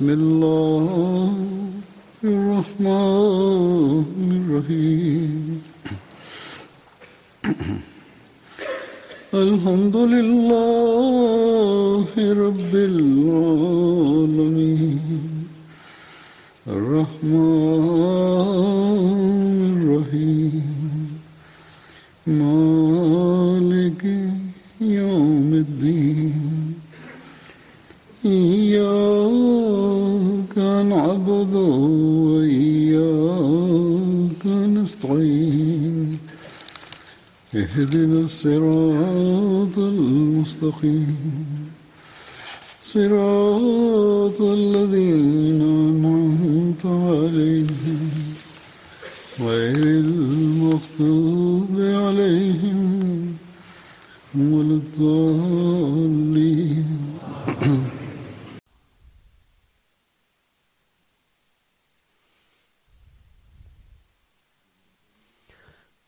بسم الله.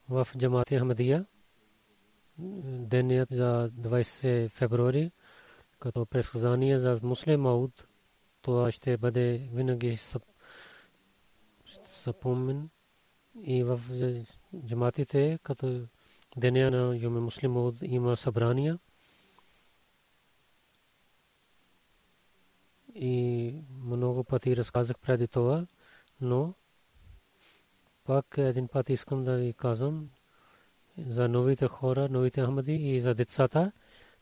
В Джамати Ахмадия денят за 20 февруари като предсказание за муслим Мауд това ще бъде винаги съпомен и в джаматите като деня на Юме Муслим Мауд има събрания. И много пъти разказах преди това, но пак един път искам да ви казвам за новите хора, новите Ахмади и за децата,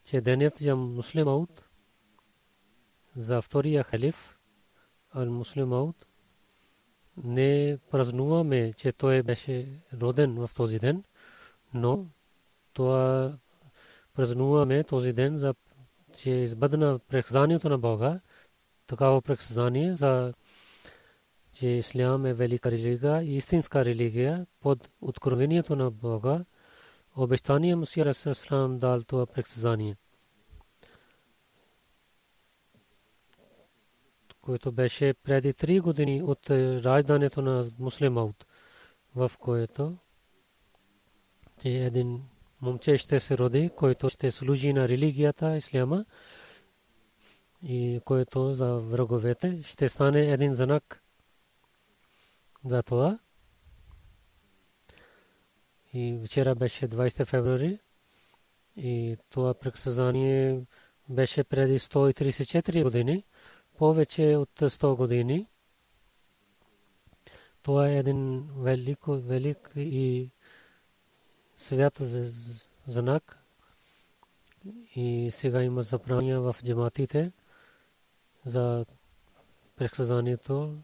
че денят за муслим Ауд, за втория халиф, ал муслим Ауд, не празнуваме, че той беше роден в този ден, но това празнуваме този ден, за, че избъдна прехзанието на Бога, такава прехзание за че ислям е велика религия и истинска религия. Под откровението на Бога, обещания Мусия Расулам дал това предсказание, което беше преди три години от раждането на муслимаут, в което един момче ще се роди, който ще служи на религията исляма и който за враговете ще стане един знак за това. И вчера беше 20 февруари и това предсказание беше преди 134 години, повече от 100 години. Това е един велик, велик и свят знак. И сега има забрания в джаматите за предсказанието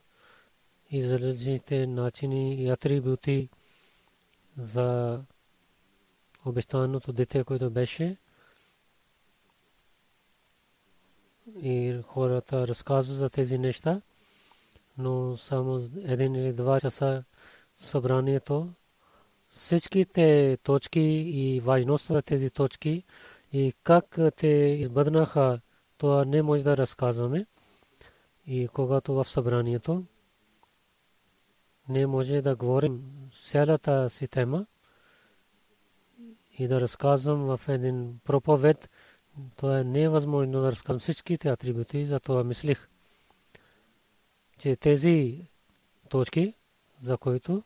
и за начини и атрибути за обещаното дете, което беше. И хората разказват за тези неща, но само един или два часа събранието, всичките точки и важността на тези точки и как те избъднаха, това не може да разказваме. И когато в събранието, не може да говорим цялата си тема и да разказвам в един проповед. Това е невъзможно да разказвам всичките атрибути, затова мислих, че тези точки, за които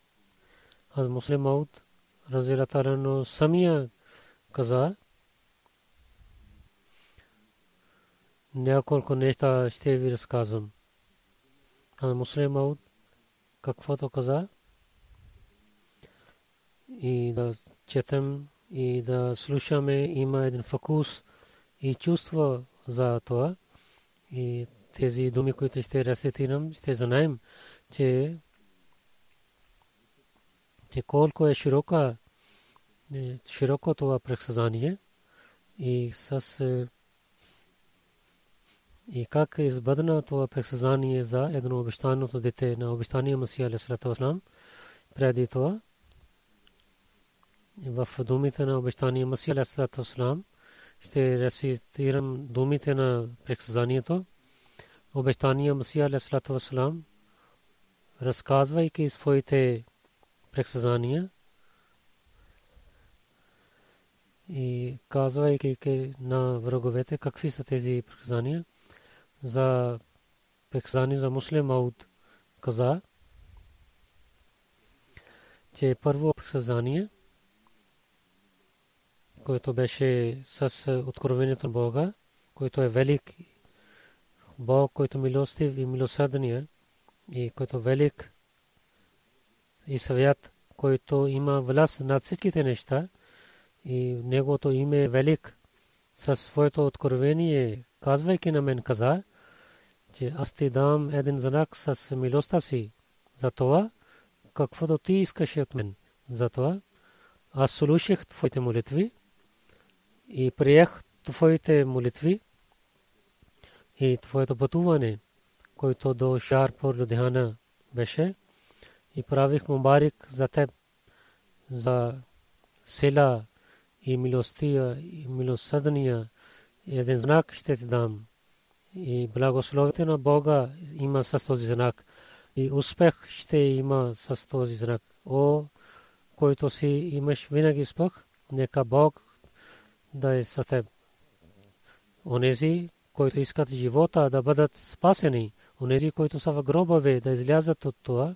аз муслим Мауд, разилатарено самия каза, няколко неща ще ви разказвам. А муслим Мауд каквото каза. И да четем и да слушаме. Има един фокус и чувство за това. И тези думи, които ще рецитирам, ще знаем, че, че колко е широка, е, широко това предсказание и с е, и как е избъдна това предсказание за едно обещаното дете на обещания Масия Алисалату преди това в думите на обещания Масия Алисалату ще рецитирам думите на предсказанието обещания Масия Алисалату разказвайки своите предсказания и казвайки на враговете какви са тези предсказания за пексани за муслим Ауд каза, че първо пексазание, което беше с откровението на Бога, който е велик Бог, който е милостив и милосърдния и който е велик и свят, който има власт над всичките неща и неговото име е велик. Със своето откровение, казвайки на мен каза, че аз ти дам един знак с милостта си. За това, каквото ти искаше от мен. За това, аз слушах твоите молитви и приех твоите молитви и твоето пътуване, който до Шарпур Людхана беше и правих мубарик за теб, за сила и милостия и милосъдния един знак ще ти дам и благословите на Бога има с този знак и успех ще има с този знак. О, който си имаш винаги успех, нека Бог да е с теб. Онези, които искат живота да бъдат спасени, онези, които са в гробове, да излязат от това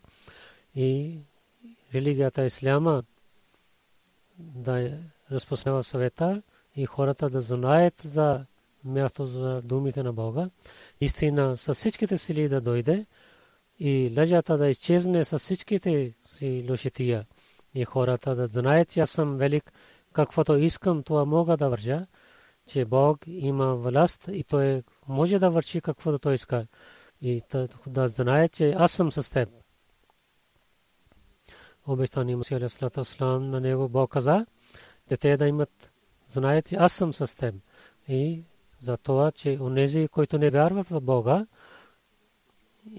и религията Исляма да разпространява света и хората да знаят за място за думите на Бога. Истина с всичките сили да дойде и лъжата да изчезне с всичките си лошития. И хората да знаят, че аз съм велик, каквото искам, това мога да вържа, че Бог има власт и той може да върши каквото той иска. И да знае, че аз съм с теб. Обещани Масия Алисалату на него Бог каза, че да имат, знаят, че аз съм с теб. И за това, че онези, които не вярват в Бога,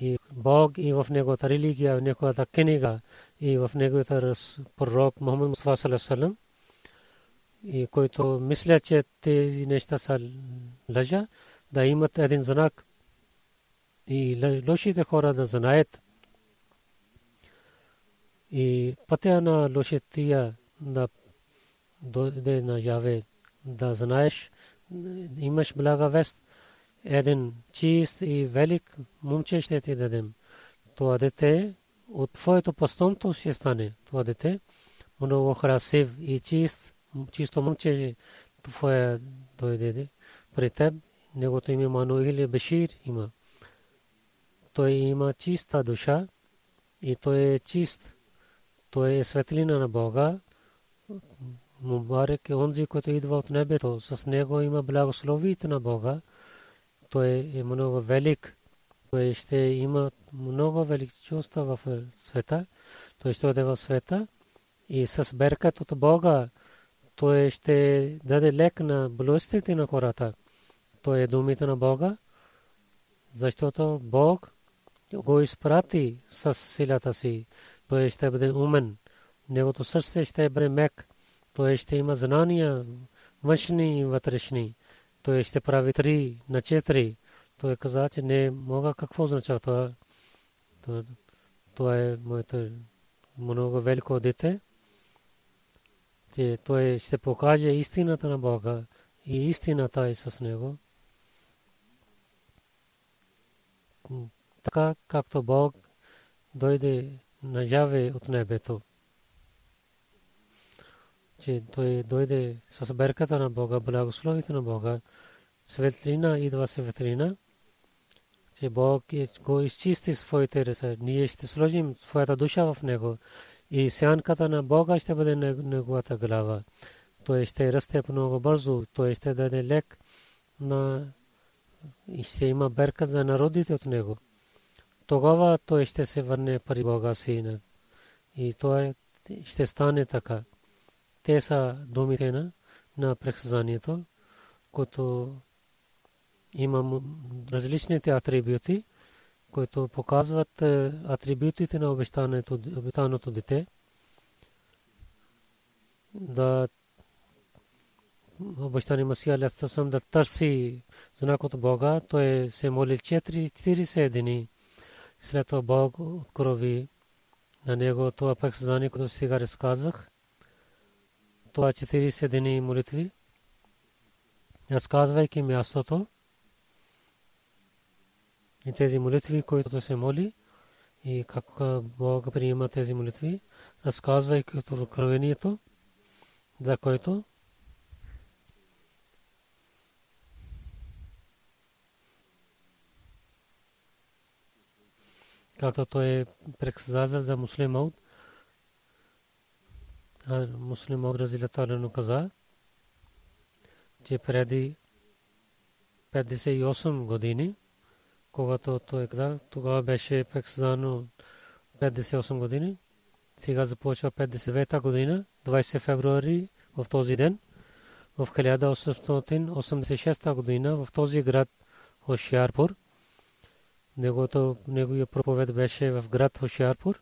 и Бог и в неговата религия, в неговата книга и в неговата пророк Мухаммад Мустафа Салам, и които мислят, че тези неща са лъжа, да имат един знак. И лошите хора да знаят. И пътя на лошития да дойде на яве, да знаеш, имаш блага вест, един чист и велик момче ще ти дадем. Това дете от твоето постомто ще стане. Това дете много красив и чист, чисто момче твоя дойде при теб. Негото име Мануил Бешир има. Той има чиста душа и той е чист. Той е светлина на Бога. Мубарек е онзи, който идва от небето. С него има благословите на Бога. Той е много велик. Той ще има много велик чувства в света. Той ще оде в света и с беркат от Бога той ще даде лек на болестите на хората. Той е думите на Бога, защото Бог го изпрати с силата си. Той ще бъде умен. Негото сърце ще бъде мек той ще има знания външни и вътрешни. Той ще прави три на четири. Той каза, че не мога какво означава това. Това е моето много велико дете. Че той ще покаже истината на Бога и истината е с него. Така както Бог дойде наяве от небето че той дойде с берката на Бога, благословите на Бога, светлина идва светлина, че Бог го изчисти своите ръце. Ние ще сложим своята душа в него и сянката на Бога ще бъде неговата глава. Той ще расте много бързо, той ще даде лек на и ще има берка за народите от него. Тогава той ще се върне при Бога си. И той ще стане така. Те са думите на, на предсказанието, които има различните атрибути, които показват е, атрибутите на обещаното дете. Да обещани Масия Алястасам да търси знак от Бога. Той се моли 4-40 дни. След това Бог открови на него това пък съзнание, което сега разказах. Това 40 дни молитви. Разказвайки мястото и тези молитви, които се моли и как Бог приема тези молитви, разказвайки откровението, за което както той е предсказал за муслимът. А муслимът разилатарено каза, че преди 58 години, когато той каза, тогава беше предсказано 58 години, сега започва 59 година, 20 февруари в този ден, в 1886 година в този град Хошиарпур – Негото, неговия проповед беше в град Хошиарпур.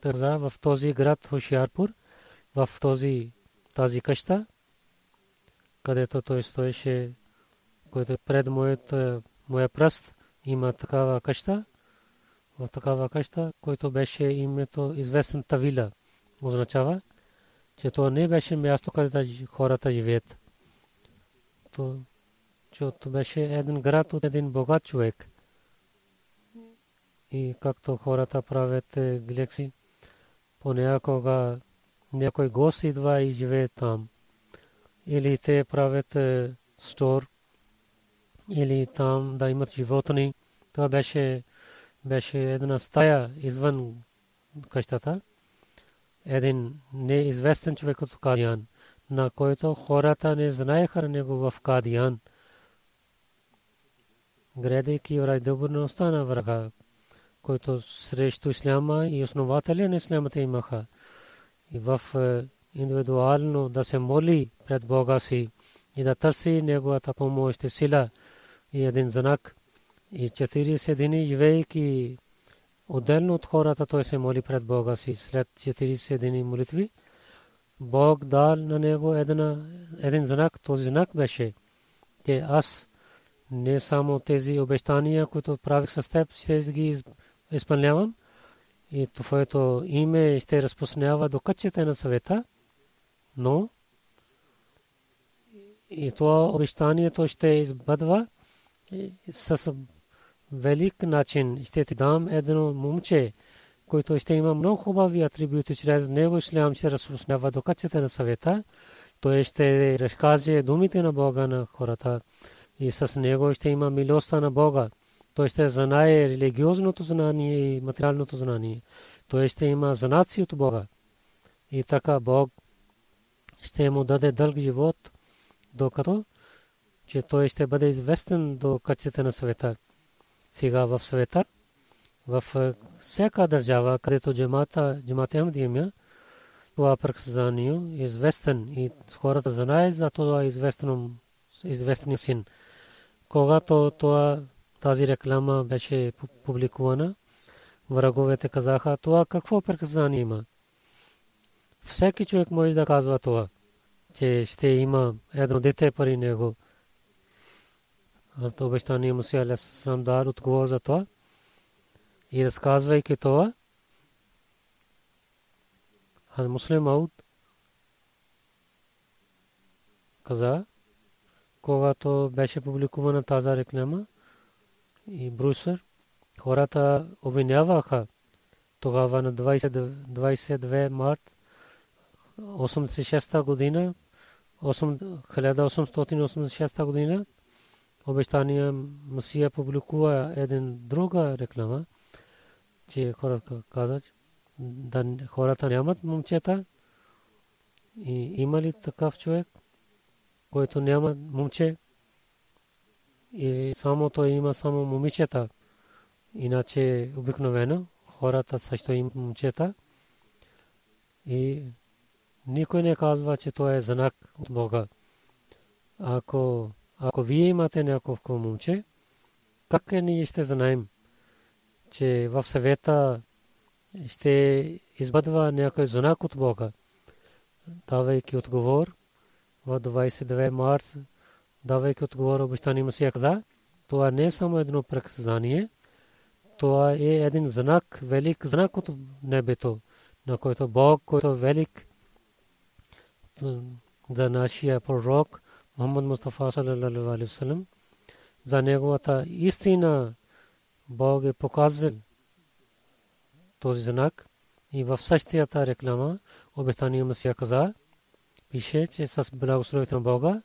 Тогава в този град Хошиарпур, в този, тази къща, където той стоеше, който пред моят, моя пръст има такава къща, в такава къща, който беше името известен Тавила, означава, че то не беше място, където хората живеят. То, че то беше един град от един богат човек – и както хората правят е, глекси, понякога някой гост идва и живее там. Или те правят е, стор, или там да имат животни. Това беше, беше една стая извън къщата. Един неизвестен човек от Кадиян, на който хората не знаеха него в Кадиян. Гледайки добърността на врага, който срещу исляма и основателя на исламата имаха. И в е, индивидуално да се моли пред Бога си и да търси неговата помощ и сила и един знак. И 40 дни живеейки отделно от хората, той се моли пред Бога си след 40 дни молитви. Бог дал на него една, един знак. Този знак беше, че аз не само тези обещания, които правих с теб, ще ги изпълнявам и твоето име ще разпространява до кътчета на съвета, но и това обещанието ще избъдва с велик начин. Ще ти дам едно момче, който ще има много хубави атрибути, чрез него ислям ще разпространява до кътчета на съвета. Той ще разкаже думите на Бога на хората и с него ще има милостта на Бога той ще знае религиозното знание и материалното знание. Той ще има знаци от Бога. И така Бог ще му даде дълг живот, докато че той ще бъде известен до качеството на света. Сега в света, в всяка държава, където джамата, джамата Ахмадия това предсказание е известен и хората знаят за това известен, известен син. Когато това тази реклама беше публикувана. Враговете казаха, това какво преказание има. Всеки човек може да казва това, че ще има едно дете пари него. Аз обещание Мусия Алесалам дар отговор за това. И разказвайки това, аз муслим Ауд каза, когато беше публикувана тази реклама, и Брусър, хората обвиняваха тогава на 22 март 86 година 1886 година. Обещания Масия публикува един друга реклама, че хората казат, да хората нямат момчета. И има ли такъв човек, който няма момче, и само то има само момичета. Иначе обикновено хората също им момчета. И никой не казва, че то е знак от Бога. Ако, ако вие имате някакво момче, как е ние ще знаем, че в съвета ще избъдва някой знак от Бога, давайки отговор в 22 март, давайки отговор обещани Масия каза, това не е само едно преказание, това е един знак, велик знак от небето, на който Бог, който е велик за нашия пророк Мухаммад Мустафа Бог е реклама обещания Масия пише, че с Бога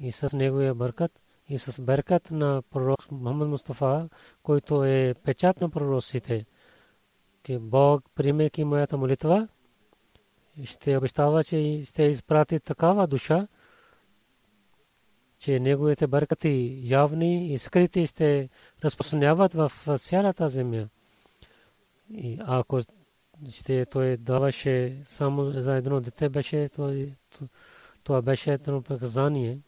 и с неговия бъркат и с бъркат на пророк Мухаммад Мустафа, който е печат на пророците, че Бог, примейки моята молитва, ще обещава, че ще изпрати такава душа, че неговите бъркати явни и скрити ще разпространяват в цялата земя. И ако ще той даваше само за едно дете, беше това беше едно показание.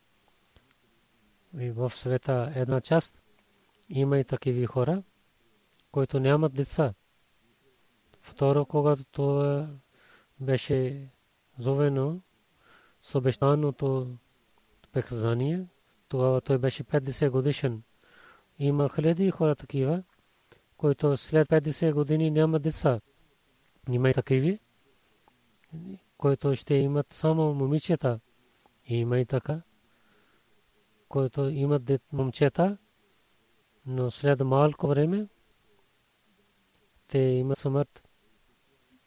В света една част има и такива хора, които нямат деца. Второ, когато това беше зовено с обещаното показание, тогава той беше 50 годишен. Има хиляди хора такива, които след 50 години няма деца. Има и такива, които ще имат само момичета. Има и така, които имат момчета, но след малко време те имат смърт.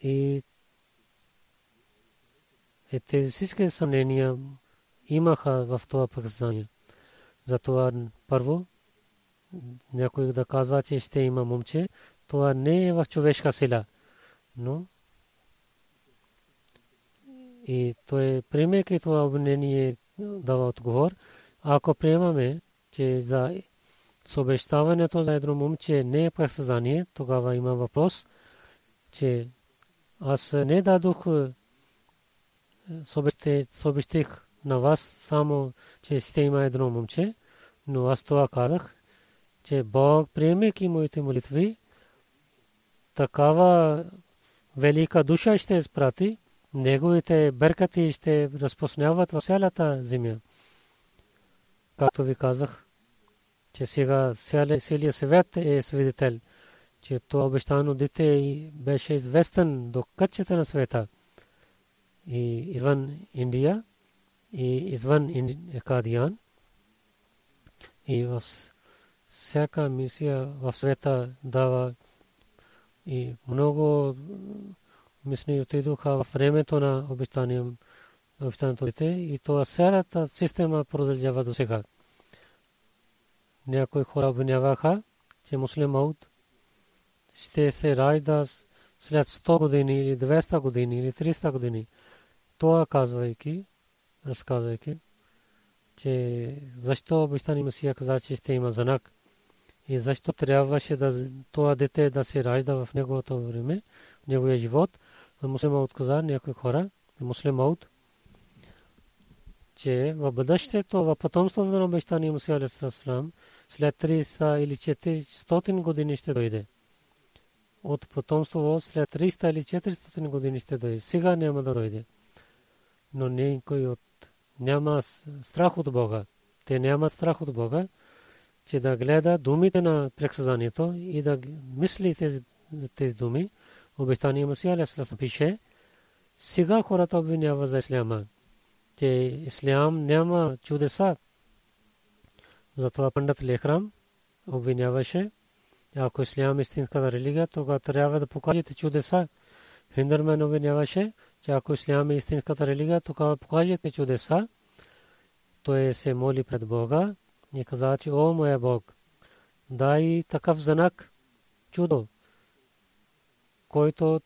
И тези всички съмнения имаха в това показание. Затова първо някой да казва, че ще има момче, това не е в човешка сила. Но и той приемайки това обвинение дава отговор. Ако приемаме, че за съобщаването за едно момче не е пресъзнание, тогава има въпрос, че аз не дадох съобщих на вас само, че ще има едно момче, но аз това казах, че Бог, приемайки моите молитви, такава велика душа ще изпрати, неговите беркати ще разпространяват в цялата земя. Както ви казах, че сега целият свет е свидетел, че това обещано дете беше известен до кътчета на света. И извън Индия и извън Кадиян и в всяка мисия в света дава и много мисли отидоха в времето на обещание обещанието дете и това цялата система продължава до сега. Някои хора обвиняваха, че муслимът ще се ражда след 100 години или 200 години или 300 години. Това казвайки, разказвайки, че защо обещани Месия каза, че ще има знак и защо трябваше да това дете да се ражда в неговото време, в неговия живот. Муслима отказа някои хора, муслима че в бъдещето, в потомството на обещания Мусия Алисалам, след 300 или 400 години ще дойде. От потомство след 300 или 400 години ще дойде. Сега няма да дойде. Но никой от няма страх от Бога. Те нямат страх от Бога, че да гледа думите на прексъзанието и да мисли тези, тези думи. Обещание Масия Алисалам пише, сега хората обвиняват за исляма, че ислям няма чудеса. Затова пандат Лехрам обвиняваше, ако ислям е истинска религия, тогава трябва да покажете чудеса. Хиндърмен обвиняваше, че ако ислям е истинската религия, тогава покажете чудеса. Той се моли пред Бога и каза, че о моя Бог, дай такъв знак, чудо, който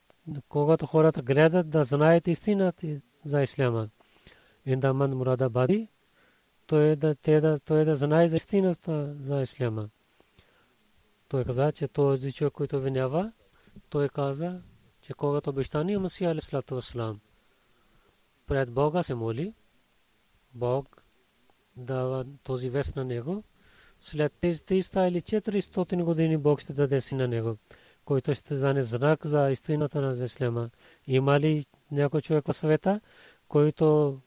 когато хората гледат да знаят истината за исляма. Индаман Мурадабади той да, те да, той да знае за истината за исляма. Той каза, че този човек, който винява, той каза, че когато обещание Масия Алисалату Васлам пред Бога се моли, Бог дава този вест на него. След 300 или 400 години Бог ще даде си на него, който ще зане знак за истината на Ислама. Има ли някой човек в света, който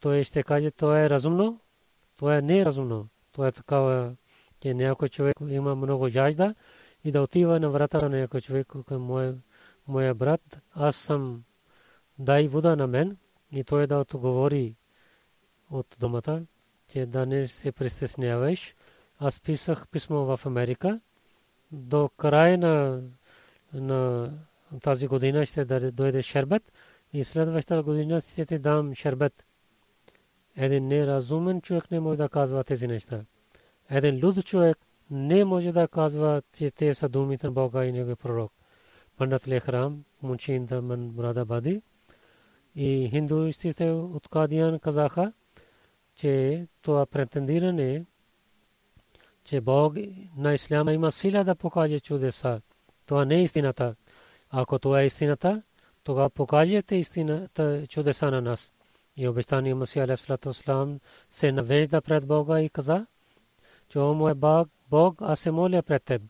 той ще каже, това е разумно, това е неразумно. Това е такава, че някой човек има много жажда и да отива на врата на някой човек към моя, моя брат. Аз съм дай вода на мен и той да отговори от домата, че да не се притесняваш. Аз писах писмо в Америка. До края на, на тази година ще дойде шербет и следващата година ще ти дам шербет. Един неразумен човек не може да казва тези неща. Един люд човек не може да казва, че те са думите на Бога и Неговия пророк. Пандат Лехрам, Мунчин Даман Бади и хиндуистите от Кадиян казаха, че това претендиране, че Бог на Исляма има сила да покаже чудеса. Това не е истината. Ако това е истината, тогава покажете истината чудеса на нас. И обещание Масия Алейхиссалам се навежда пред Бога и каза, че о мой Бог, Бог, аз се моля пред теб,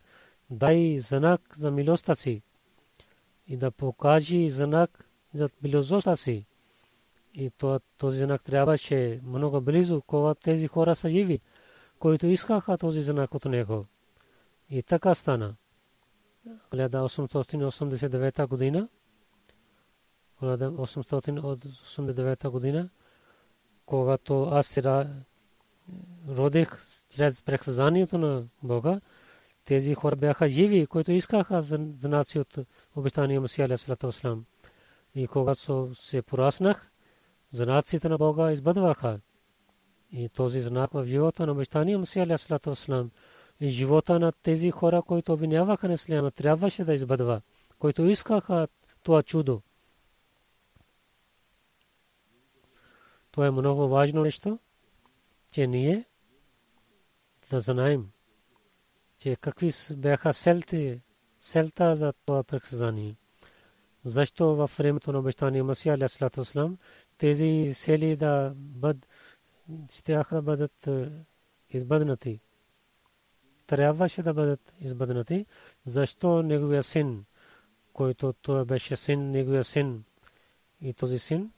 дай знак за милостта си и да покажи знак за милостта си. И този знак трябваше много близо, когато тези хора са живи, които искаха този знак от него. И така стана. 1889 година 1889 година, когато аз се родих чрез прексъзнанието на Бога, тези хора бяха живи, които искаха знаци от обещания Масия Алейхиссалам. И когато се пораснах, знаците на Бога избъдваха. И този знак в живота на обещания Масия Алейхиссалам и живота на тези хора, които обвиняваха на Исляма, трябваше да избъдва, които искаха това чудо. Това е много важно нещо, че ние да знаем, че какви бяха селти, селта за това предсказание. Защо във времето на обещания Масия Алясалату тези сели да бъд, ще да бъдат е, избъднати. Трябваше да бъдат избъднати, защо неговия син, който той беше син, неговия син и този син,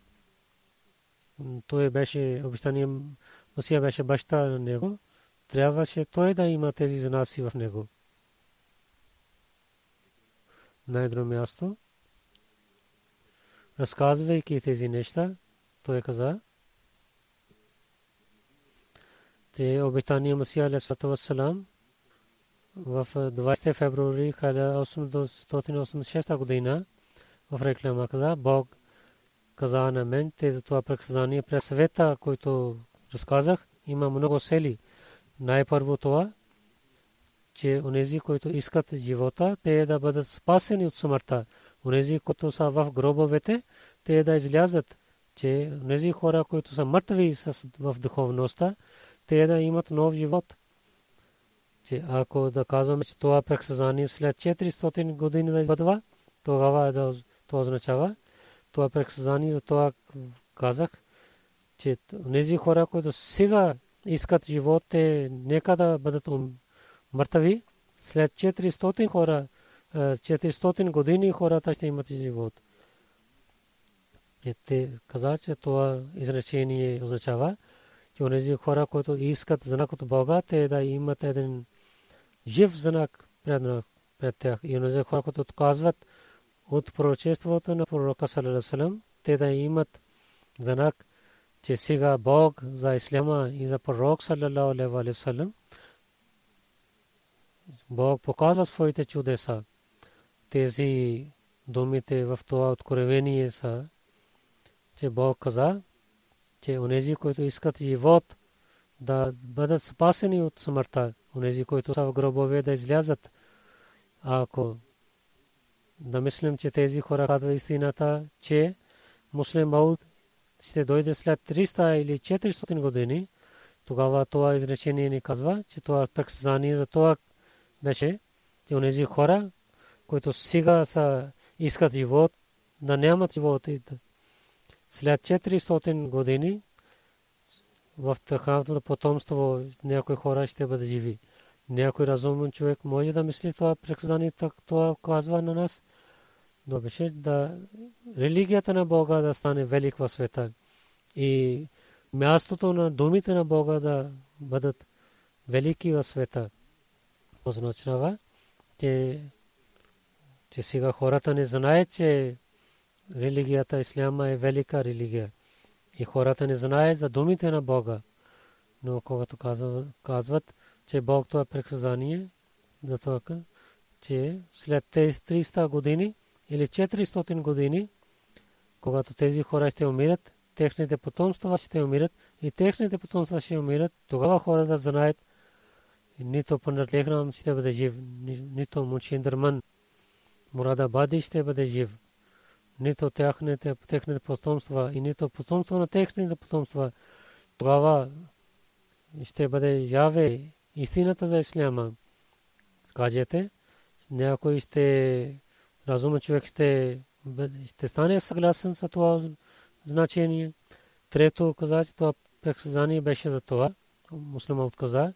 той беше обещание, Масия беше баща на него, трябваше той да има тези знаци в него. На едно място, разказвайки тези неща, той каза, те обещание Масия Алейхиссалам в 20 февруари 1886 година в реклама каза, Бог каза на мен, те за това предсказание през света, който разказах, има много сели. Най-първо това, че онези, които искат живота, те да бъдат спасени от смъртта. Онези, които са в гробовете, те да излязат, че онези хора, които са мъртви в духовността, те да имат нов живот. Че ако да казваме, че това предсказание след 400 години да бъдва, тогава да, това означава, това предсказание, за това казах, че тези хора, които сега искат живот, те нека да бъдат мъртви. След 400 хора, 400 години хората ще имат живот. И те каза, че това изречение означава, че тези хора, които искат знак от Бога, те да имат един жив знак пред тях. И тези хора, които отказват, от пророчеството на пророка Салалалам, те да имат знак, че сега Бог за Исляма и за пророк Салалалам Бог показва своите чудеса. Тези думите в това откровение са, че Бог каза, че онези, които искат живот, да бъдат спасени от смъртта, онези, които са в гробове, да излязат. Ако да мислим, че тези хора казва истината, че муслим Мауд ще дойде след 300 или 400 години, тогава това изречение ни казва, че това предсказание за това беше, че онези хора, които сега са искат живот, да нямат живот. След 400 години в тъхавното потомство някои хора ще бъдат живи. Някой разумен човек може да мисли това предсказание, това казва на нас. Но беше да религията на Бога да стане велик в света. И мястото на думите на Бога да бъдат велики в света. Означава, че, че сега хората не знаят, че религията Исляма е велика религия. И хората не знаят за думите на Бога. Но когато казват, че Бог това е предсказание, за това, че след тези 300 години или 400 години, когато тези хора ще умират, техните потомства ще умират и техните потомства ще умират, тогава хората знаят, нито Пандат Лехнам ще бъде жив, нито Муншиндърман Мурадабади ще бъде жив, нито техните, техните потомства и нито потомство на техните потомства. Тогава ще бъде яве истината за исляма. Кажете, някой ще разумен човек ще, ще стане съгласен с това значение. Трето каза, че това предсказание беше за това. Муслима отказа,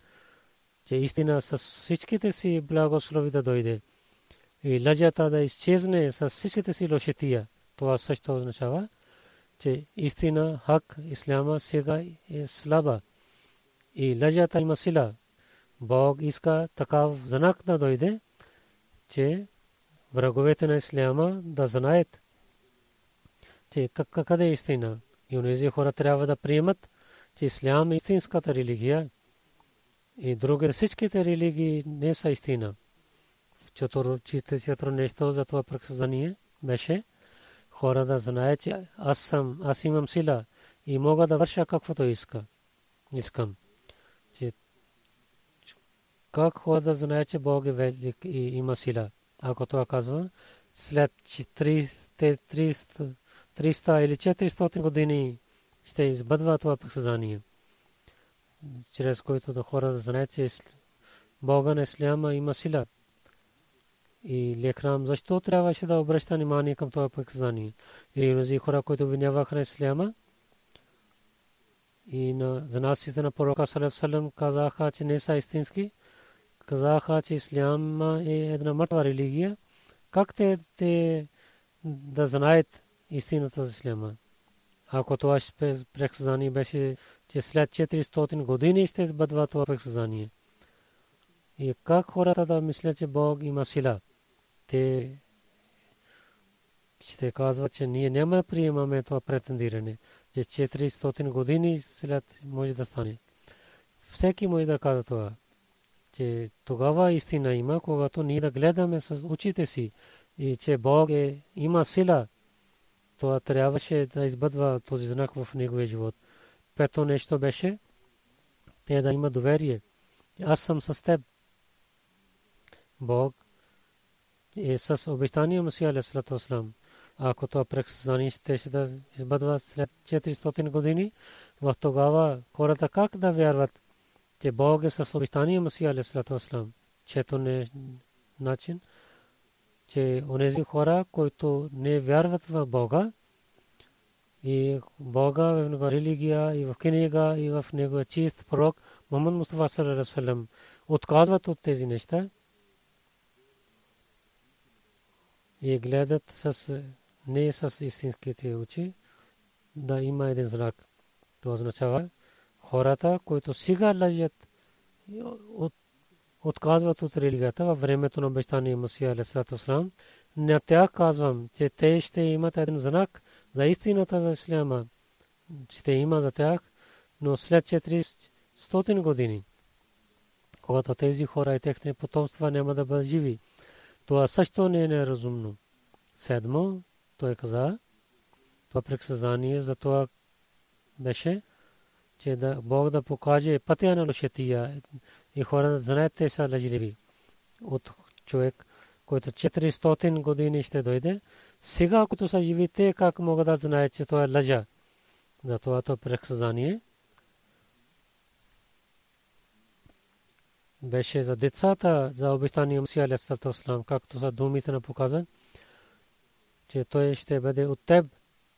че истина с всичките си благослови да дойде. И лъжата да изчезне с всичките си лошетия. Това също означава, че истина, хак, исляма сега е слаба. И лъжата има сила. Бог иска такав знак да дойде, че враговете на исляма да знаят, че къде е истина. И онези хора трябва да приемат, че ислям е истинската религия и други всичките религии не са истина. Четвърто нещо за това предсказание беше хора да знаят, че аз съм, аз имам сила и мога да върша каквото иска. Искам. Че как хора да знаят, че Бог е велик и има сила. Ако това казва, след 300 300 или 400 години ще избъдва това предсказание, чрез което да хора да знаят, че Бога на Исляма има сила. И лекрам, защо трябваше да обръща внимание към това предсказание? Или тези хора, които обвиняваха на Исляма, и на занасите на пророка Салем казаха, че не са истински, казаха, че Ислям е една мъртва религия. Как те, те да знаят истината за исляма. Ако това предсказание беше, че след 400 години ще избъдва това предсказание. И как хората да мислят, че Бог има сила? Те ще казват, че ние няма приемаме това претендиране, че 400 години след може да стане. Всеки може да казва това, че тогава истина има, когато ние да гледаме с очите си и че Бог е, има сила това трябваше да избъдва този знак в неговия живот. Пето нещо беше те да има доверие. Аз съм с теб. Бог е с обещания Масия Алисалату Аслам. Ако това предсказание ще се да избъдва след 400 години, в тогава хората как да вярват, че Бог е с обещания Масия Алисалату Аслам. Чето не начин – че онези хора, които не вярват в Бога и Бога в него религия и в книга и в него чист пророк Мухаммад Мустафа саллалаху отказват от тези неща и гледат с не с истинските очи да има един знак. Това означава хората, които сега лъжат от отказват от религията във времето на обещания Масия Алисалатуслам. На тях казвам, че те ще имат един знак за истината за Исляма. Ще има за тях, но след 400 години, когато тези хора и техни потомства няма да бъдат живи, това също не е неразумно. Седмо, той каза, това предсказание за това беше, че да Бог да покаже пътя на лошетия и хората знаят, те са лъжливи. От човек, който 400 години ще дойде, сега, ако са живи, те как могат да знаят, че това е лъжа. Затова това предсказание беше за децата за обещания Мусия алейхиссалам, както са думите на показан, че той ще бъде от теб,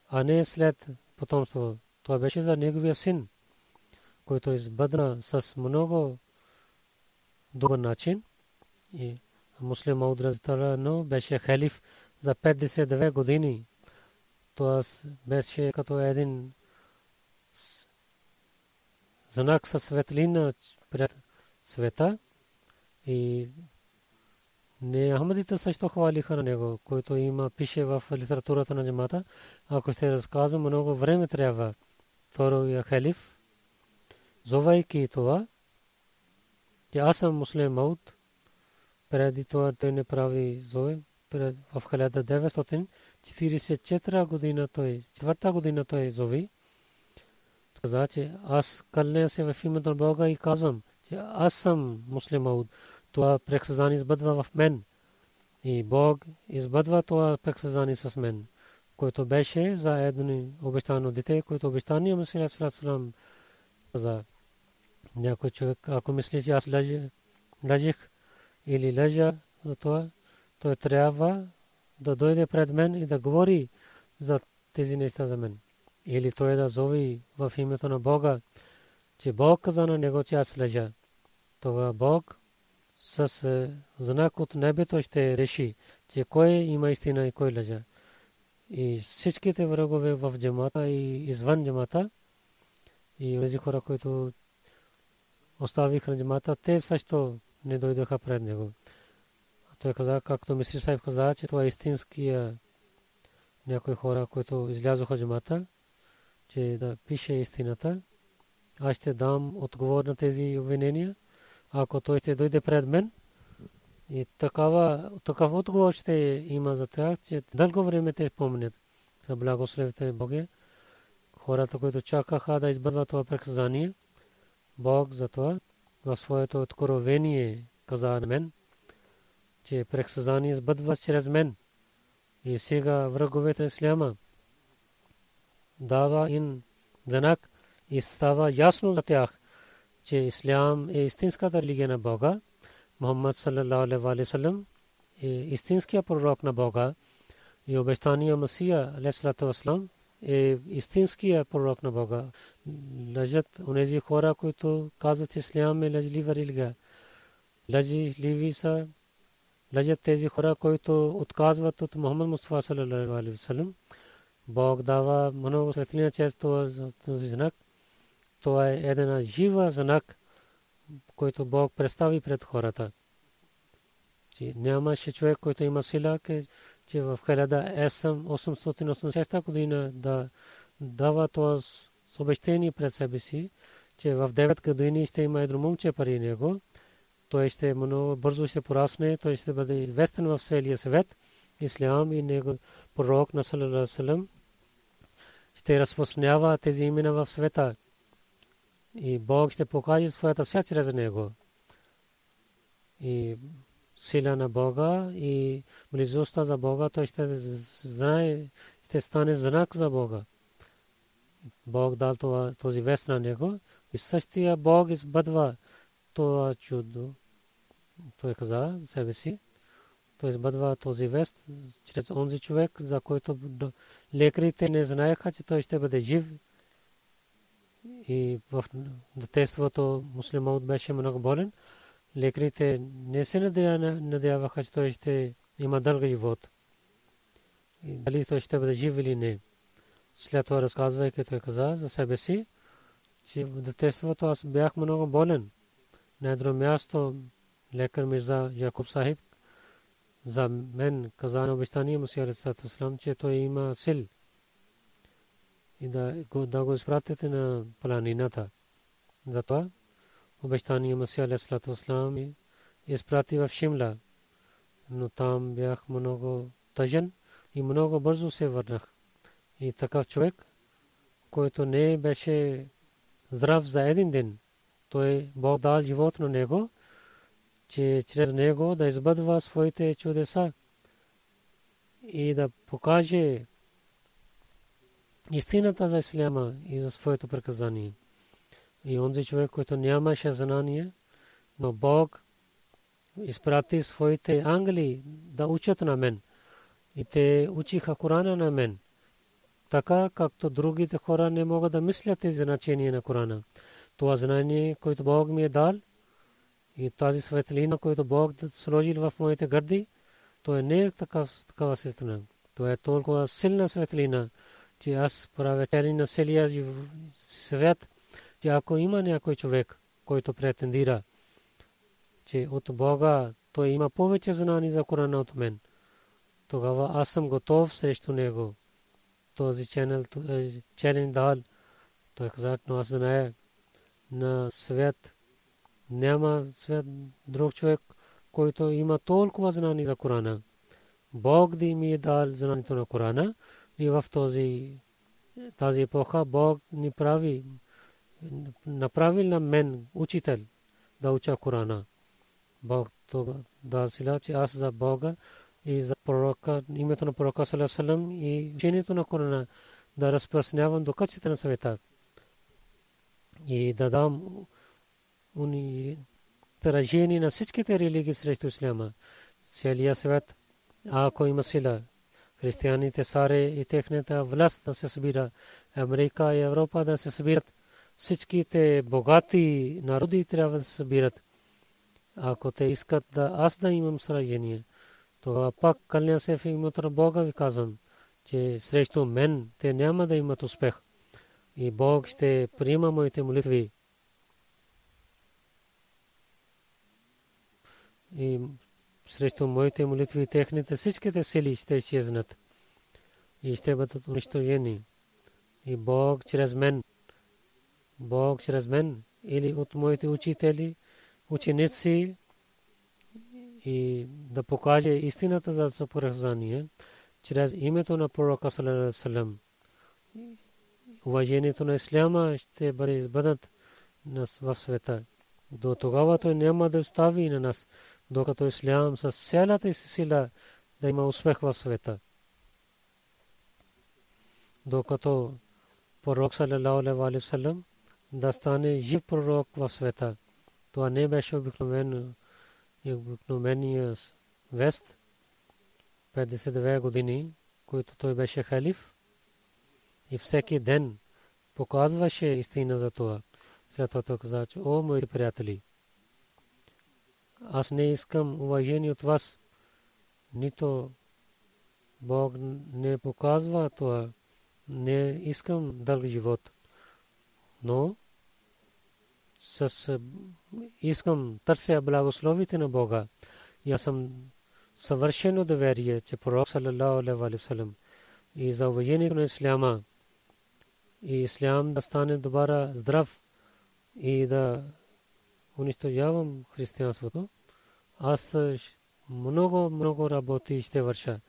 а не след потомство. Това беше за неговия син, който избъдна с много добър начин. И муслим Мауд но беше халиф за 59 години. Това беше като един знак със светлина пред света и не Ахмадите също хвалиха на него, който има пише в литературата на джамата. Ако ще разказвам, много време трябва. Втория халиф, зовайки това, че аз съм муслим Мауд, преди това той не прави зове, в 1944 година той, четвърта година той зови, каза, че аз кълня се в името на Бога и казвам, че аз съм муслим Мауд. Това прексазани избъдва в мен. И Бог избъдва това прексазани с мен, което беше за едно обещано дете, което обещание Мусилат Салам каза. Някой човек, ако мисли, че аз лъжих или лъжа за това, той трябва да дойде пред мен и да говори за тези неща за мен. Или той да зови в името на Бога, че Бог каза на него, че аз лъжа. Това Бог с е, знак от небето ще реши, че кой има истина и кой лъжа. И всичките врагове в джамата и извън джамата, и тези хора, които оставиха на джамата, те също не дойдоха пред него. Той каза, както мисли Сайф каза, че това е истинския някои хора, които излязоха джамата, че да пише истината. Аз ще дам отговор на тези обвинения ако той ще дойде пред мен и такава, такъв отговор ще има за тях, че дълго време те спомнят за благословите Боге. Хората, които чакаха да избърват това преказание, Бог за това в своето откровение каза на мен, че преказание избъдва чрез мен. И сега враговете Исляма дава им знак и става ясно за тях, че ислям е истинската религия на Бога. Мухаммад саллалаху алейхи салам е истинския пророк на Бога и обещания Масия алейхиссалату вассалам е истинския пророк на Бога. Лъжат онези хора, които казват, че ислям е лъжлива религия. Лъжливи са лъжат тези хора, които отказват от Мухаммад Мустафа салам. Бог дава много светлина чрез този знак това е една жива знак, който Бог представи пред хората. Нямаше човек, който има сила, че в 1886 година да дава това съобщение пред себе си, че в 9 години ще има едно момче пари него. Той ще много бързо ще порасне, той ще бъде известен в целия свет. Ислам и него пророк на Салалалалалалалам ще разпространява тези имена в света и Бог ще покаже своята сила чрез него. И сила на Бога и близостта за Бога, той ще знае, ще стане знак за Бога. Бог дал това, този вест на него и същия Бог избъдва това чудо. Той каза себе си. Той избъдва този вест чрез онзи човек, за който лекарите не знаеха, че той ще бъде жив и в детството муслимът беше много болен. Лекарите не се надяваха, че той ще има дълъг живот. Дали той ще бъде жив или не. След това разказвайки той каза за себе си, че в детството аз бях много болен. На едно място лекар Мирза Якуб Сахиб за мен каза на обещание Мусия че той има сил и да да го изпратите на планината. Затова обещание Масия Алейхиссалату Вассалам изпрати в Шимла. Но там бях много тъжен и много бързо се върнах. И такъв човек, който не беше здрав за един ден, той Бог дал живот на него, че чрез него да избъдва своите чудеса и да покаже истината за исляма и за своето приказание. И онзи човек, който нямаше знание, но Бог изпрати своите ангели да учат на мен. И те учиха Корана на мен. Така както другите хора не могат да мислят тези значения на Корана. Това знание, което Бог ми е дал, и тази светлина, която Бог сложил в моите гърди, то е не е такава светлина. То е толкова силна светлина, че аз правя на целия свят, че ако има някой човек, който претендира, че от Бога той има повече знание за Корана от мен, тогава аз съм готов срещу него. Този ченел, челен дал, той каза, но аз знае на свят, няма свят друг човек, който има толкова знание за Корана. Бог да ми е дал знанието на Корана и в този тази епоха Бог ни прави направил на мен учител да уча Корана. Бог то дал сила, че аз за Бога и за пророка, името на пророка Салам и учението на Корана да разпространявам до качеството на света и да дам уни тражени на всичките религии срещу исляма. Целия свет, ако има сила, християните саре и техната власт да се събира, Америка и Европа да се събират, всичките богати народи трябва да се събират. Ако те искат да аз да имам сражение, тогава пак кълня се в името на Бога ви казвам, че срещу мен те няма да имат успех. И Бог ще приема моите молитви. И срещу моите молитви техните всичките сили ще изчезнат и ще бъдат унищожени. И Бог чрез мен, Бог чрез мен или от моите учители, ученици и да покаже истината за съпоразание чрез името на пророка Салам. Уважението на Исляма ще бъде избъднат в света. До тогава той няма да остави на нас докато ислям с цялата си сила да има успех в света. Докато пророк салам да стане жив пророк в света. Това не беше обикновено и обикновения вест. 52 години, които той беше халиф и всеки ден показваше истина за това. След това той каза, че о, моите приятели, аз не искам уважение от вас. Нито Бог не показва това. Не искам дълг живот. Но с искам търся благословите на Бога. И аз съм съвършено доверие, че пророк саллалаху алейхи ва салlam и за уважението на исляма и ислям да стане добра здрав и да унищожавам християнството, аз много, много работи ще върша.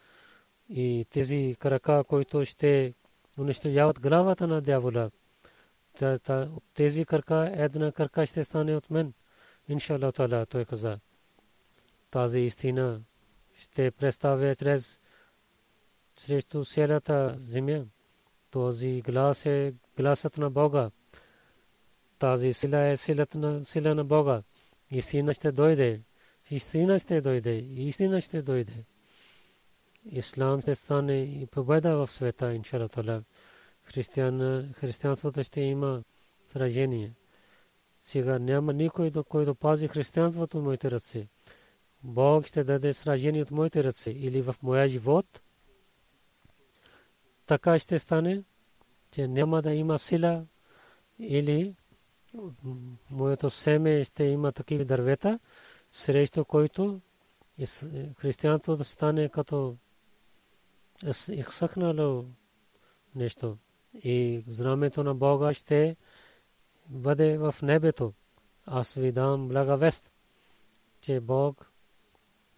И тези крака, които ще унищожават главата на дявола, тези крака, една крака ще стане от мен. Иншаллах Тала, той каза. Тази истина ще представя чрез срещу цялата земя. Този глас е гласът на Бога тази сила е силата на сила на Бога. Истина ще дойде. Истина ще дойде. Истина ще дойде. Ислам ще стане и победа в света, иншалла Християн, християнството ще има сражение. Сега няма никой, който пази християнството в моите ръце. Бог ще даде сражение от моите ръце или в моя живот. Така ще стане, че няма да има сила или моето семе ще има такива дървета, срещу който християнството стане като изсъхнало нещо. И знамето на Бога ще бъде в небето. Аз ви дам благовест, че Бог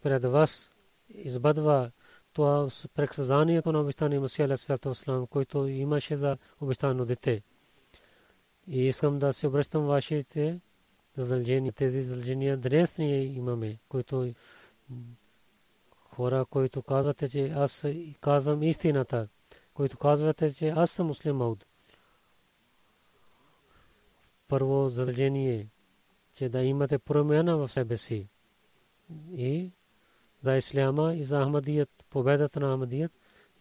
пред вас избъдва това предсказанието на обещания Масия Алейхи който имаше за обещано дете. И искам да се обръщам вашите задължения. Тези задължения днес ние имаме, които хора, които казвате, че аз казвам истината, които казвате, че аз съм муслим Първо задължение, че да имате промяна в себе си. и за исляма и за Ахмадият, победата на Ахмадият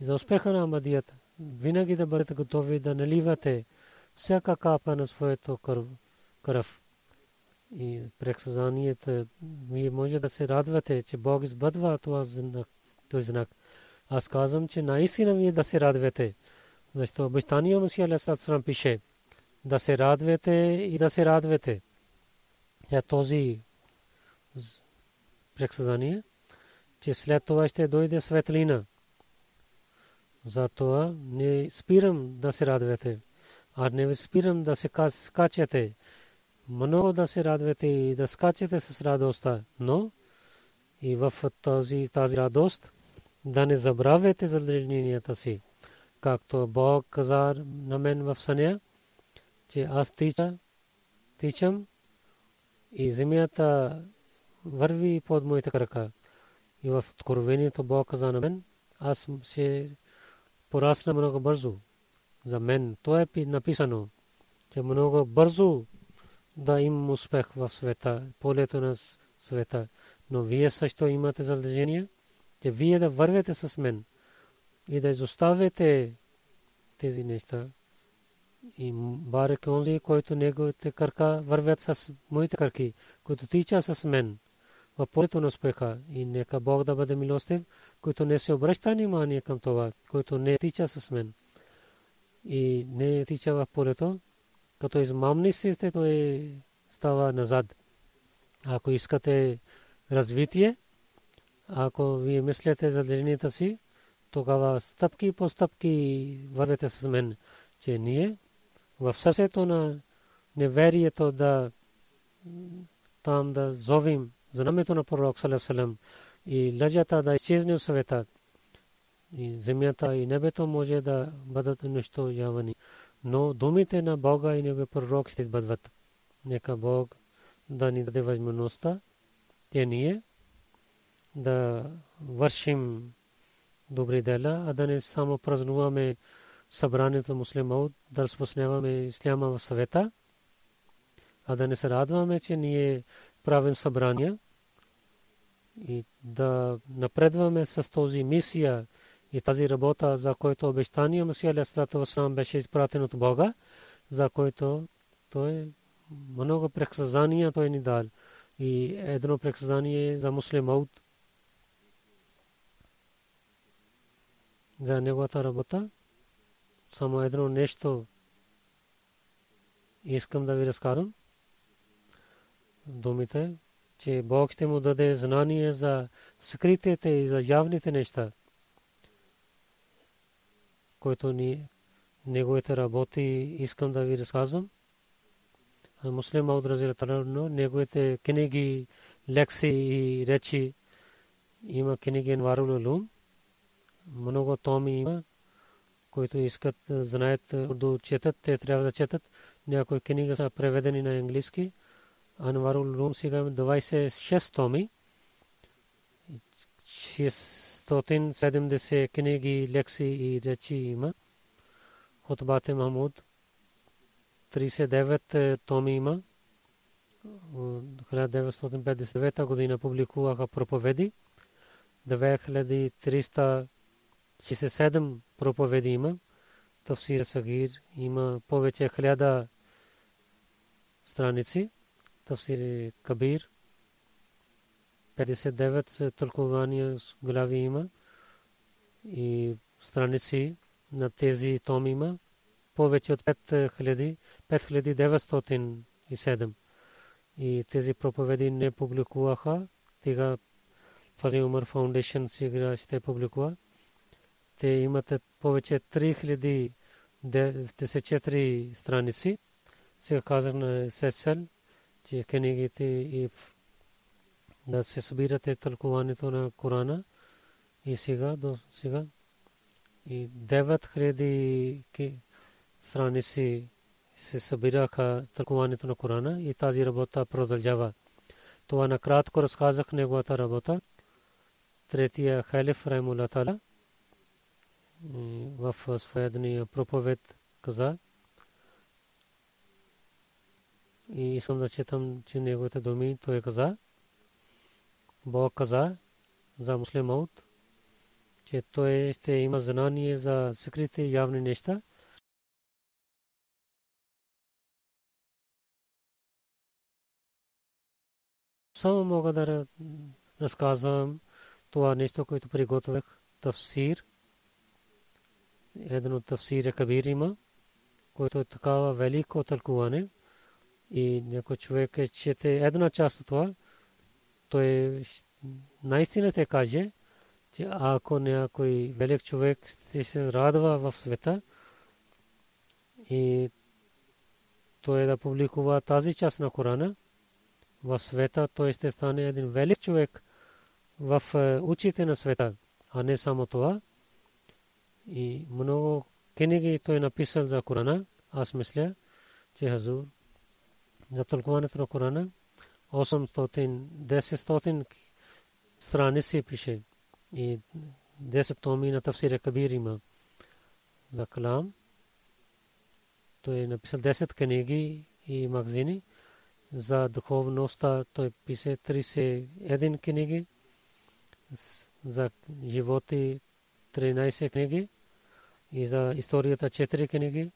и за успеха на Ахмадият. Винаги да бъдете готови да наливате всяка капа на своето кръв. И прексазанието, вие може да се радвате, че Бог избъдва това този знак. Аз казвам, че наистина вие да се радвате. Защото обещания Масия Алесалам пише да се радвате и да се радвате. Тя този предсказание, че след това ще дойде светлина. Затова не спирам да се радвате, а не спирам да се скачате. Много да се радвате и да скачате с радостта, но и в тази, тази радост да не забравяте задълженията си. Както Бог каза на мен в съня, че аз тича, тичам и земята върви под моите крака. И в откровението Бог каза на мен, аз се порасна много бързо. За мен то е написано, че много бързо да имам успех в света, полето на света. Но вие също имате задължение, че вие да вървете с мен и да изоставяте тези неща. И барек онзи, който неговите кръка вървят с моите кръки, които тича с мен в полето на успеха. И нека Бог да бъде милостив, който не се обръща внимание към това, който не тича с мен. И не тича в полето, като измамни сте, той става назад. Ако искате развитие, ако вие мислите за древнията си, тогава стъпки по стъпки вървете с мен, че ние в сърцето на неверието да там да зовим знамето на пророк Салесалем и лъжата да изчезне от света. И земята и небето може да бъдат унищожавани. Но думите на Бога и Неговия пророк ще бъдват. Нека Бог да ни даде възможността, те ние да вършим добри дела, а да не само празнуваме събранието муслимаут, да разпространяваме исляма в света, а да не се радваме, че ние правим събрания и да напредваме с този мисия и тази работа, за който обещание Масия Алейхиссалату сам беше изпратен от Бога, за който той много прексазания той ни дал. И едно прексазание за муслимаут, за неговата работа. Само едно нещо искам да ви разкарам. Думите, че Бог ще му даде знание за скритите и за явните неща, които ни неговите работи искам да ви разказвам. Муслим Мауд Разилатарно, неговите книги, лекции и речи има книги Варул Лум много томи има, които искат знаят урду четат, те трябва да четат. Някои книги са преведени на английски. Анварул Рум сега 26 томи. 670 книги, лекции и речи има. Хотбате Махмуд 39 томи има. 1959 година публикуваха проповеди. 2300 67 проповеди има. Тафсир Сагир има повече хиляда страници. Тафсир Кабир 59 тълкования глави има и страници на тези том има повече от 5000 5907 и тези проповеди не публикуваха тега Фазли Умар Фаундейшн сега ще публикува те имат повече 3094 страници. Сега казах на ССЛ, че книгите и да се събирате тълкуването на Корана и сега до сега и 9000 страници се събираха тълкуването на Корана и тази работа продължава. Това накратко разказах неговата работа. Третия халиф Раймула Тала в своя проповед каза и искам да четам, че неговите думи той каза Бог каза за муслимаут, че той ще има знание за скрити явни неща. Само мога да разказвам това нещо, което приготвях. Тавсир. Един от тавсир е Кабир има, който е такава велико тълкуване. И някой човек е чете една част от това, той наистина ще каже, че ако някой велик човек се радва в света и той да публикува тази част на Корана в света, той ще стане един велик човек в е, очите на света, а не само това. И много книги той написал за Корана. Аз мисля, че Хазур за тълкуването на Корана 800, 10 страници пише и 10 томи на Тавсир Кабир има за Калам. Той е написал 10 книги и магазини. За духовността той пише 31 книги. За животи 13 книги. И за историята 4 книги.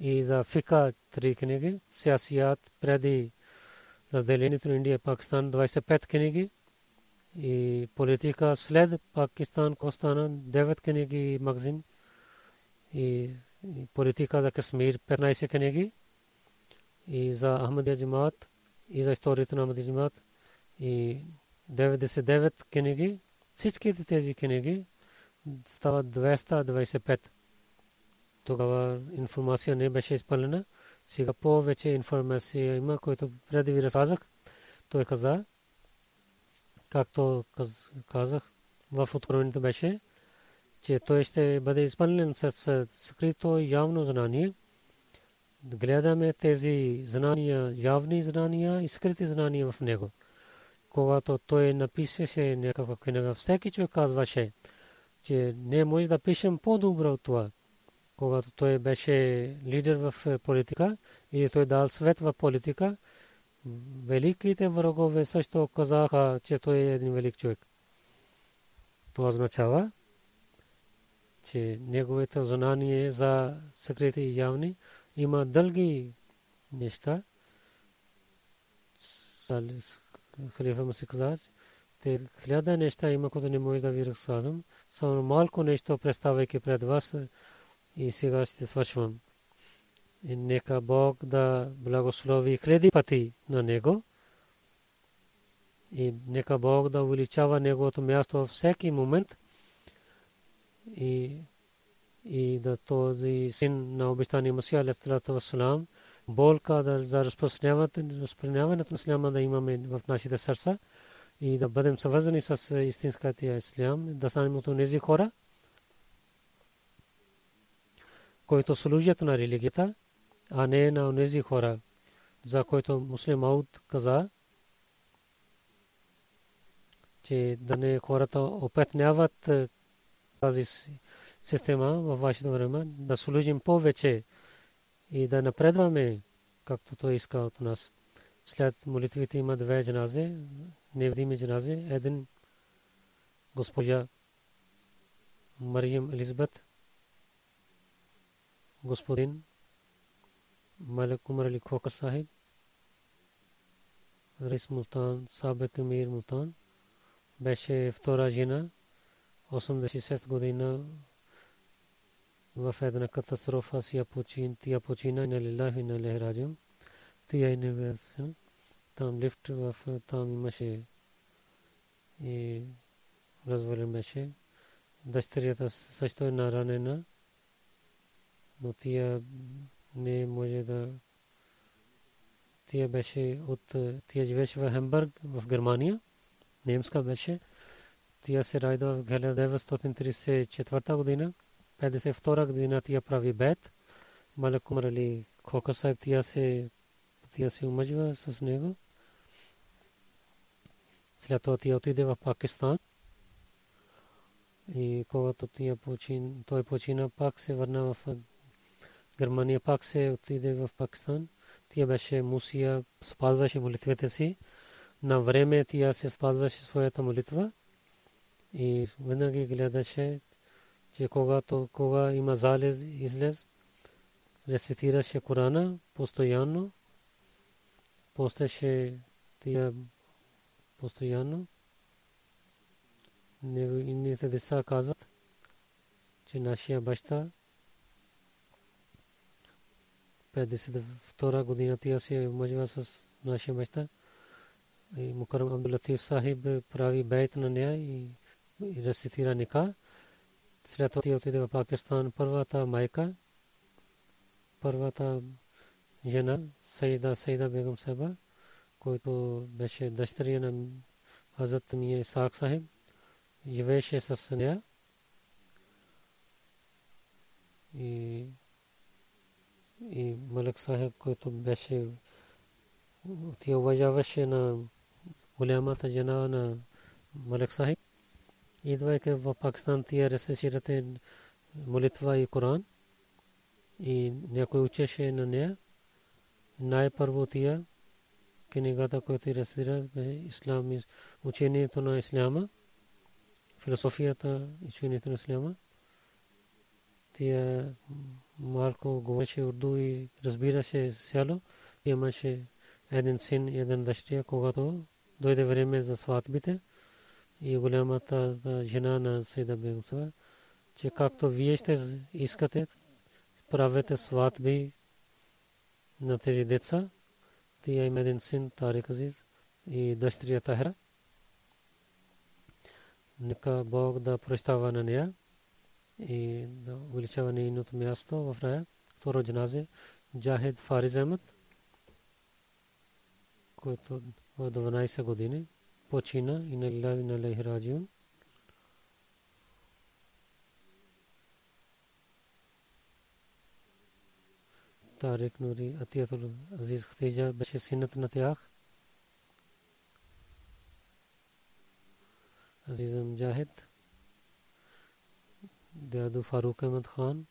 И за фика 3 книги. Сясият преди разделението на Индия и Пакистан 25 книги и политика след Пакистан Костана 9 книги и магазин и политика за Кашмир 15 книги и за Ахмадия Джамаат и за историята на Ахмадия Джамаат и 99 книги всичките тези книги стават 225 тогава информация не беше изпълнена сега повече информация има, който преди ви разказах. Той каза, както казах, в откровението беше, че той ще бъде изпълнен с скрито явно знание. Гледаме тези знания, явни знания и скрити знания в него. Когато той написаше някаква книга, всеки човек казваше, че не може да пишем по-добро от това когато той беше лидер в е, политика и той дал свет в политика, великите врагове също казаха, че той е един велик човек. Това означава, че неговите знание за секрети и явни има дълги неща. Халифа му се каза, те хиляда неща има, които не може да ви разказвам. Само малко нещо представяйки пред вас, и сега ще свършвам. И нека Бог да благослови хиляди пъти на него. И нека Бог да увеличава неговото място във всеки момент. И, и да този син на обещания Масия, алейхиссалату вассалам, болка да за разпространяването на исляма да имаме в нашите сърца и да бъдем съвързани с истинската ислям, да станем от тези хора, които служат на религията, а не на тези хора, за които муслим Ауд каза, че да не хората опетняват е, тази система във вашето време, да служим повече и да напредваме, както той иска от нас. След молитвите има две джаназе, невидими джаназе, един госпожа Мариям Елизабет, господин Малик Умар Али Khokar Sahib, Рис Мултан, Сабек Мир Мултан, беше втора жена, 86 година в една катастрофа си я почин, тя почина на лилахи на лехраджум. Тя е невесен. Там лифт в там имаше и развален беше. Дъщерята също е наранена но тия не може да тия беше от тия живеше в Хембърг в Германия немска беше тия се райда в 1934 година 52 година тия прави бед Малек Умар Али Хока Сайб тия се тия се омъжва с него след това тия отиде в Пакистан и когато тия почин, той почина, пак се върна в Германия пак се отиде в Пакистан. Тя беше мусия, спазваше молитвите си. на време тя се спазваше своята молитва и винаги гледаше, че когато кога има залез излез, рецитираше Корана постоянно, постеше тия постоянно. Неговите деца казват, че нашия баща 52 година тя се мъжва с нашия баща. И Мукарам Абдул Сахиб прави бейт на нея и, и рецитира ника. След това тя отиде в Пакистан. Първата майка, първата жена, Сайда Сайда Бегам Саба, който беше дъщеря на Хазрат Мия Исаак Сахиб, живееше с нея. И и Малък Сахеб, който беше тя уважаваше на голямата жена на Малък Сахиб. Идвайки в Пакистан, тия рецесирате молитва и Коран. И някой учеше на нея. Най-първо тия книгата, която рецесира, ислам, учението на исляма, философията, учението на исляма. Тия малко говореше урду и разбираше сяло. Имаше един син и един дъщеря, когато дойде време за сватбите и голямата жена на Сейда Бегусова, че както вие ще искате, правете сватби на тези деца. Тя има един син, Тарик Азиз и дъщеря Тахра. Нека Бог да прощава на нея и да увеличава нейното място в рая. Второ джаназе Джахид Фариз Ахмед, който в 12 години почина и на Лилави на Лейхи Раджиун. Тарик Нури Атиятул Азиз Хтиджа беше синът на тях. Азизам Джахид дядо Фарук Ахмед хан,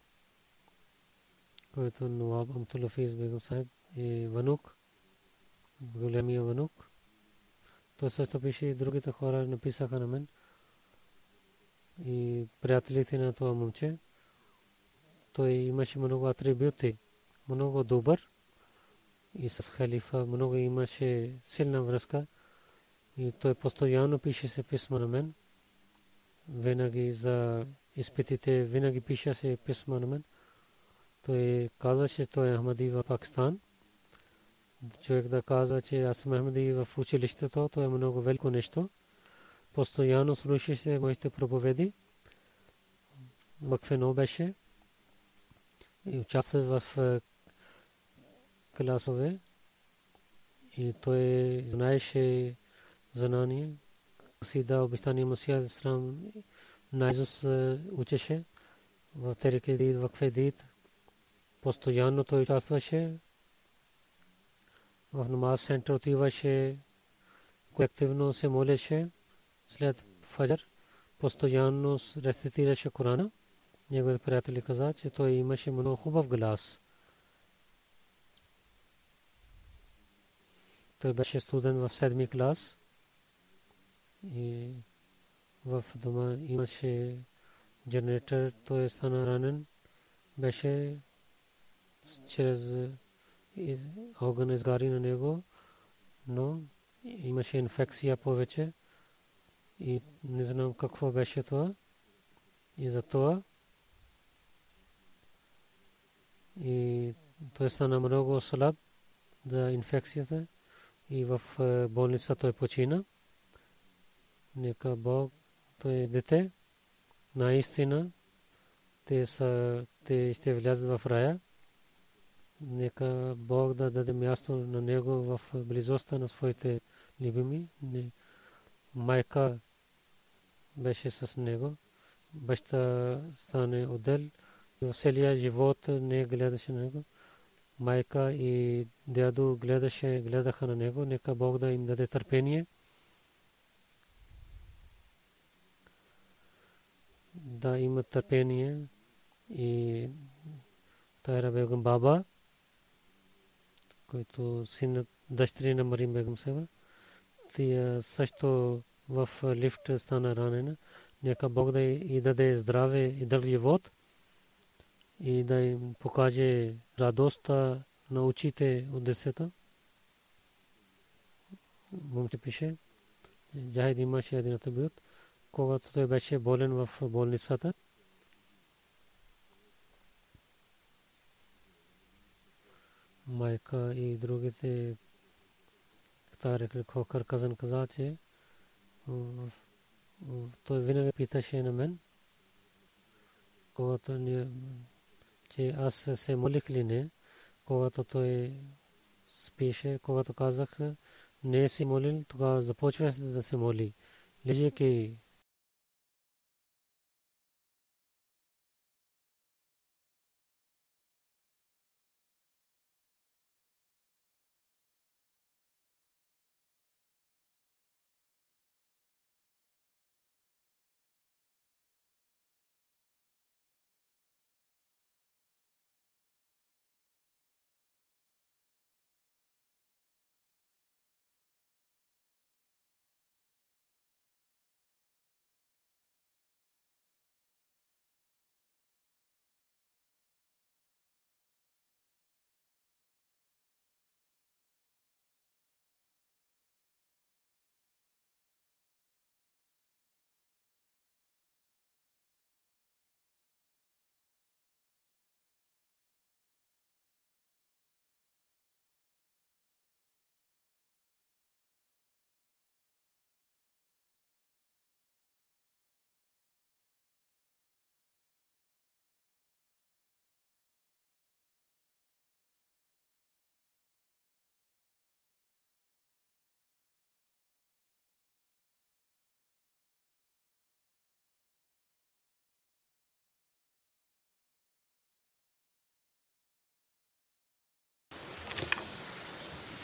който Нуаб Амтулафиз Бегам Сайб и Ванук, големия Ванук. Той също пише и другите хора написаха на мен и приятелите на това момче. Той имаше много атрибути, много добър и с халифа много имаше силна връзка и той постоянно пише се писма на мен винаги за изпитите винаги пиша се писма на мен. Той казваше, той е Ахмади в Пакистан. Човек да казва, че аз съм Ахмади в училището, то е много велико нещо. Постоянно слушаше моите проповеди. Макфено беше и участва в е, класове. И той знаеше знание. Сида обещание Масия Срам наизуст учеше в Тереке Дид, в Кфедид. Постоянно той участваше. В намаз център отиваше, колективно се молеше след фаджар. Постоянно рецитираше Корана. Неговите приятели каза, че той имаше много хубав глас. Той беше студент в седми клас. И в дома имаше генератор, той стана ранен. Беше чрез огън изгари на него, но имаше инфекция повече и не знам какво беше това. И за това и той стана много слаб за инфекцията и в е, болница той почина. Нека Бог то е дете, наистина те, са, те ще влязат в рая. Нека Бог да даде място на него в близостта на своите любими. Майка беше с него. Баща стане отдел. В целия живот не гледаше на него. Майка и дядо гледаше, гледаха на него. Нека Бог да им даде търпение. Да има търпение и Тайра Бегам Баба, който син дъщери на Марим Бегам Сева. тия също в лифт стана ранена. Нека Бог да и даде здраве и дълг живот и да им покаже радостта на очите от децата. Момче пише, Джахид имаше един атабиот, когато той беше болен в болницата. майка и другите рекли Хокър Казан каза, че той винаги питаше на мен, когато ние, че аз се молих ли не, когато той спише, когато казах, не си молил, тогава започва да се моли. Лежейки